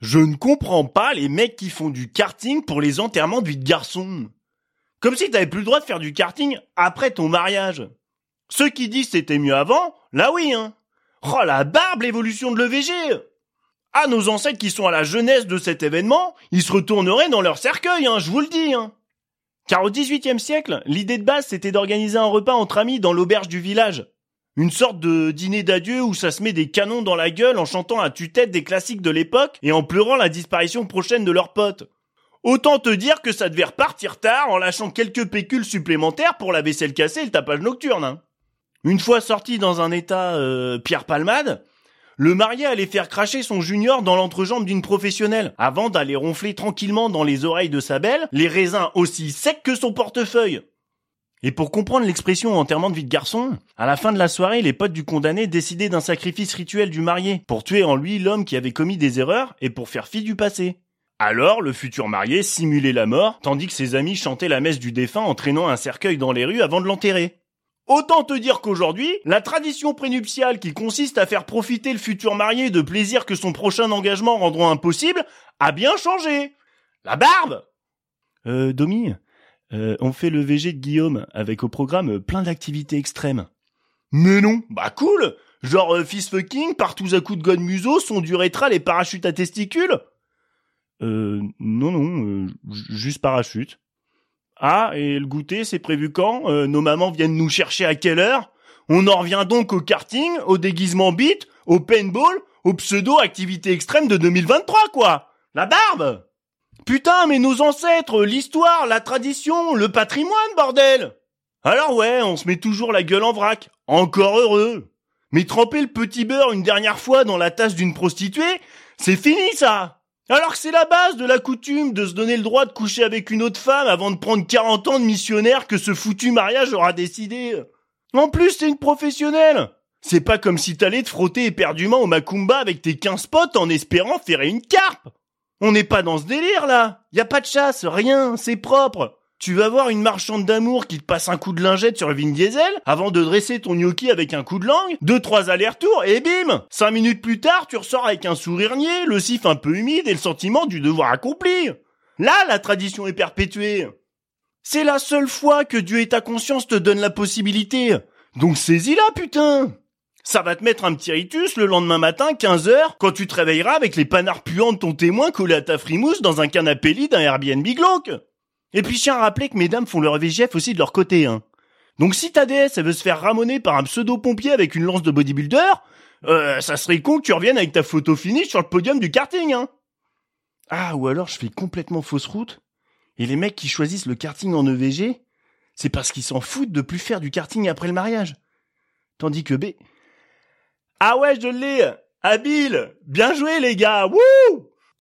Je ne comprends pas les mecs qui font du karting pour les enterrements de vie de garçon. Comme si t'avais plus le droit de faire du karting après ton mariage. Ceux qui disent c'était mieux avant, là oui, hein. Oh la barbe, l'évolution de l'EVG Ah, nos ancêtres qui sont à la jeunesse de cet événement, ils se retourneraient dans leur cercueil, hein, je vous le dis, hein. Car au XVIIIe siècle, l'idée de base c'était d'organiser un repas entre amis dans l'auberge du village. Une sorte de dîner d'adieu où ça se met des canons dans la gueule en chantant à tue-tête des classiques de l'époque et en pleurant la disparition prochaine de leurs potes. Autant te dire que ça devait repartir tard en lâchant quelques pécules supplémentaires pour la vaisselle cassée et le tapage nocturne. Hein. Une fois sorti dans un état euh, Pierre Palmade, le marié allait faire cracher son junior dans l'entrejambe d'une professionnelle, avant d'aller ronfler tranquillement dans les oreilles de sa belle, les raisins aussi secs que son portefeuille. Et pour comprendre l'expression enterrement de vie de garçon, à la fin de la soirée, les potes du condamné décidaient d'un sacrifice rituel du marié, pour tuer en lui l'homme qui avait commis des erreurs et pour faire fi du passé. Alors, le futur marié simulait la mort, tandis que ses amis chantaient la messe du défunt en traînant un cercueil dans les rues avant de l'enterrer. Autant te dire qu'aujourd'hui, la tradition prénuptiale qui consiste à faire profiter le futur marié de plaisirs que son prochain engagement rendront impossible a bien changé. La barbe Euh, Domi, euh, on fait le VG de Guillaume avec au programme plein d'activités extrêmes. Mais non, bah cool. Genre euh, fist fucking, partout à coups de god museau, son du rétral et parachute à testicules. Euh, non, non, euh, juste parachute. Ah, et le goûter, c'est prévu quand? Euh, Nos mamans viennent nous chercher à quelle heure? On en revient donc au karting, au déguisement beat, au paintball, au pseudo-activité extrême de 2023, quoi. La barbe Putain, mais nos ancêtres, l'histoire, la tradition, le patrimoine, bordel Alors ouais, on se met toujours la gueule en vrac. Encore heureux Mais tremper le petit beurre une dernière fois dans la tasse d'une prostituée, c'est fini ça alors que c'est la base de la coutume de se donner le droit de coucher avec une autre femme avant de prendre 40 ans de missionnaire que ce foutu mariage aura décidé. En plus, c'est une professionnelle. C'est pas comme si t'allais te frotter éperdument au Macumba avec tes 15 potes en espérant faire une carpe. On n'est pas dans ce délire là. Y a pas de chasse, rien, c'est propre. Tu vas voir une marchande d'amour qui te passe un coup de lingette sur le Vin Diesel avant de dresser ton gnocchi avec un coup de langue, deux trois allers-retours et bim Cinq minutes plus tard, tu ressors avec un sourire niais, le sif un peu humide et le sentiment du devoir accompli. Là, la tradition est perpétuée. C'est la seule fois que Dieu et ta conscience te donnent la possibilité. Donc saisis-la, putain ça va te mettre un petit ritus le lendemain matin, 15h, quand tu te réveilleras avec les panards puants de ton témoin collés à ta frimousse dans un canapé lit d'un Airbnb glauque. Et puis je tiens à rappeler que mesdames font leur VGF aussi de leur côté, hein. Donc si ta déesse elle veut se faire ramoner par un pseudo-pompier avec une lance de bodybuilder, euh, ça serait con que tu reviennes avec ta photo finish sur le podium du karting, hein. Ah, ou alors je fais complètement fausse route, et les mecs qui choisissent le karting en EVG, c'est parce qu'ils s'en foutent de plus faire du karting après le mariage. Tandis que B... Ah ouais, je l'ai. Habile. Bien joué les gars. Wouh